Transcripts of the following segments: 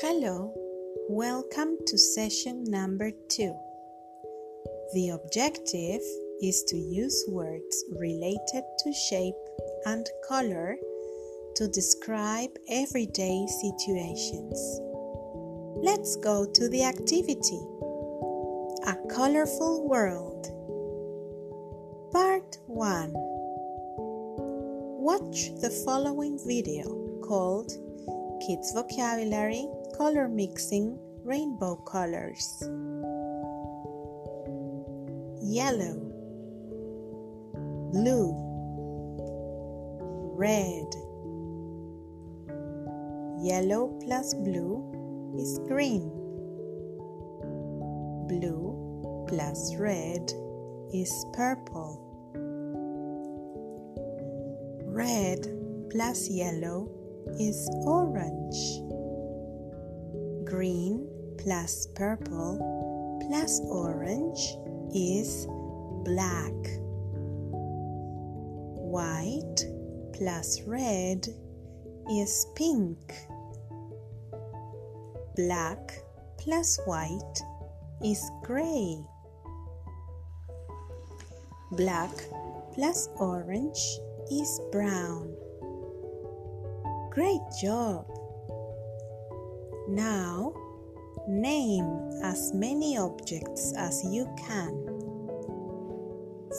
Hello, welcome to session number two. The objective is to use words related to shape and color to describe everyday situations. Let's go to the activity A Colorful World. Part 1 Watch the following video called Kids Vocabulary color mixing rainbow colors. Yellow, blue, red. Yellow plus blue is green. Blue plus red is purple. Red plus yellow is orange green plus purple plus orange is black. White plus red is pink. Black plus white is gray. Black plus orange is brown. Great job! Now, name as many objects as you can.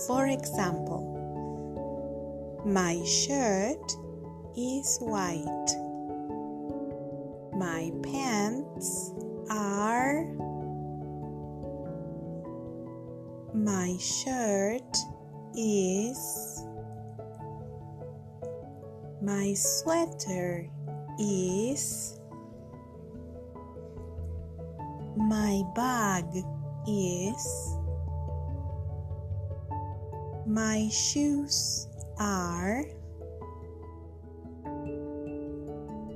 For example, my shirt is white. My pants are. My shirt is. My sweater is. My bag is. My shoes are.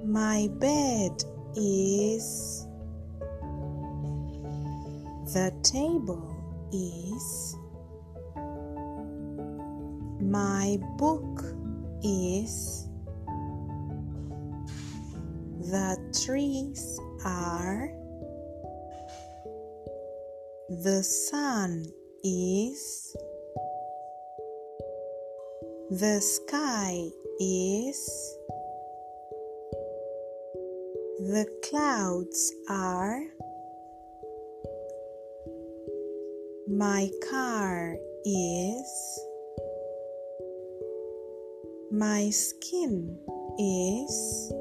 My bed is. The table is. My book is. The trees are. The sun is. The sky is. The clouds are. My car is. My skin is.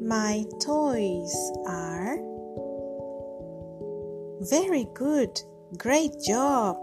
My toys are. Very good. Great job.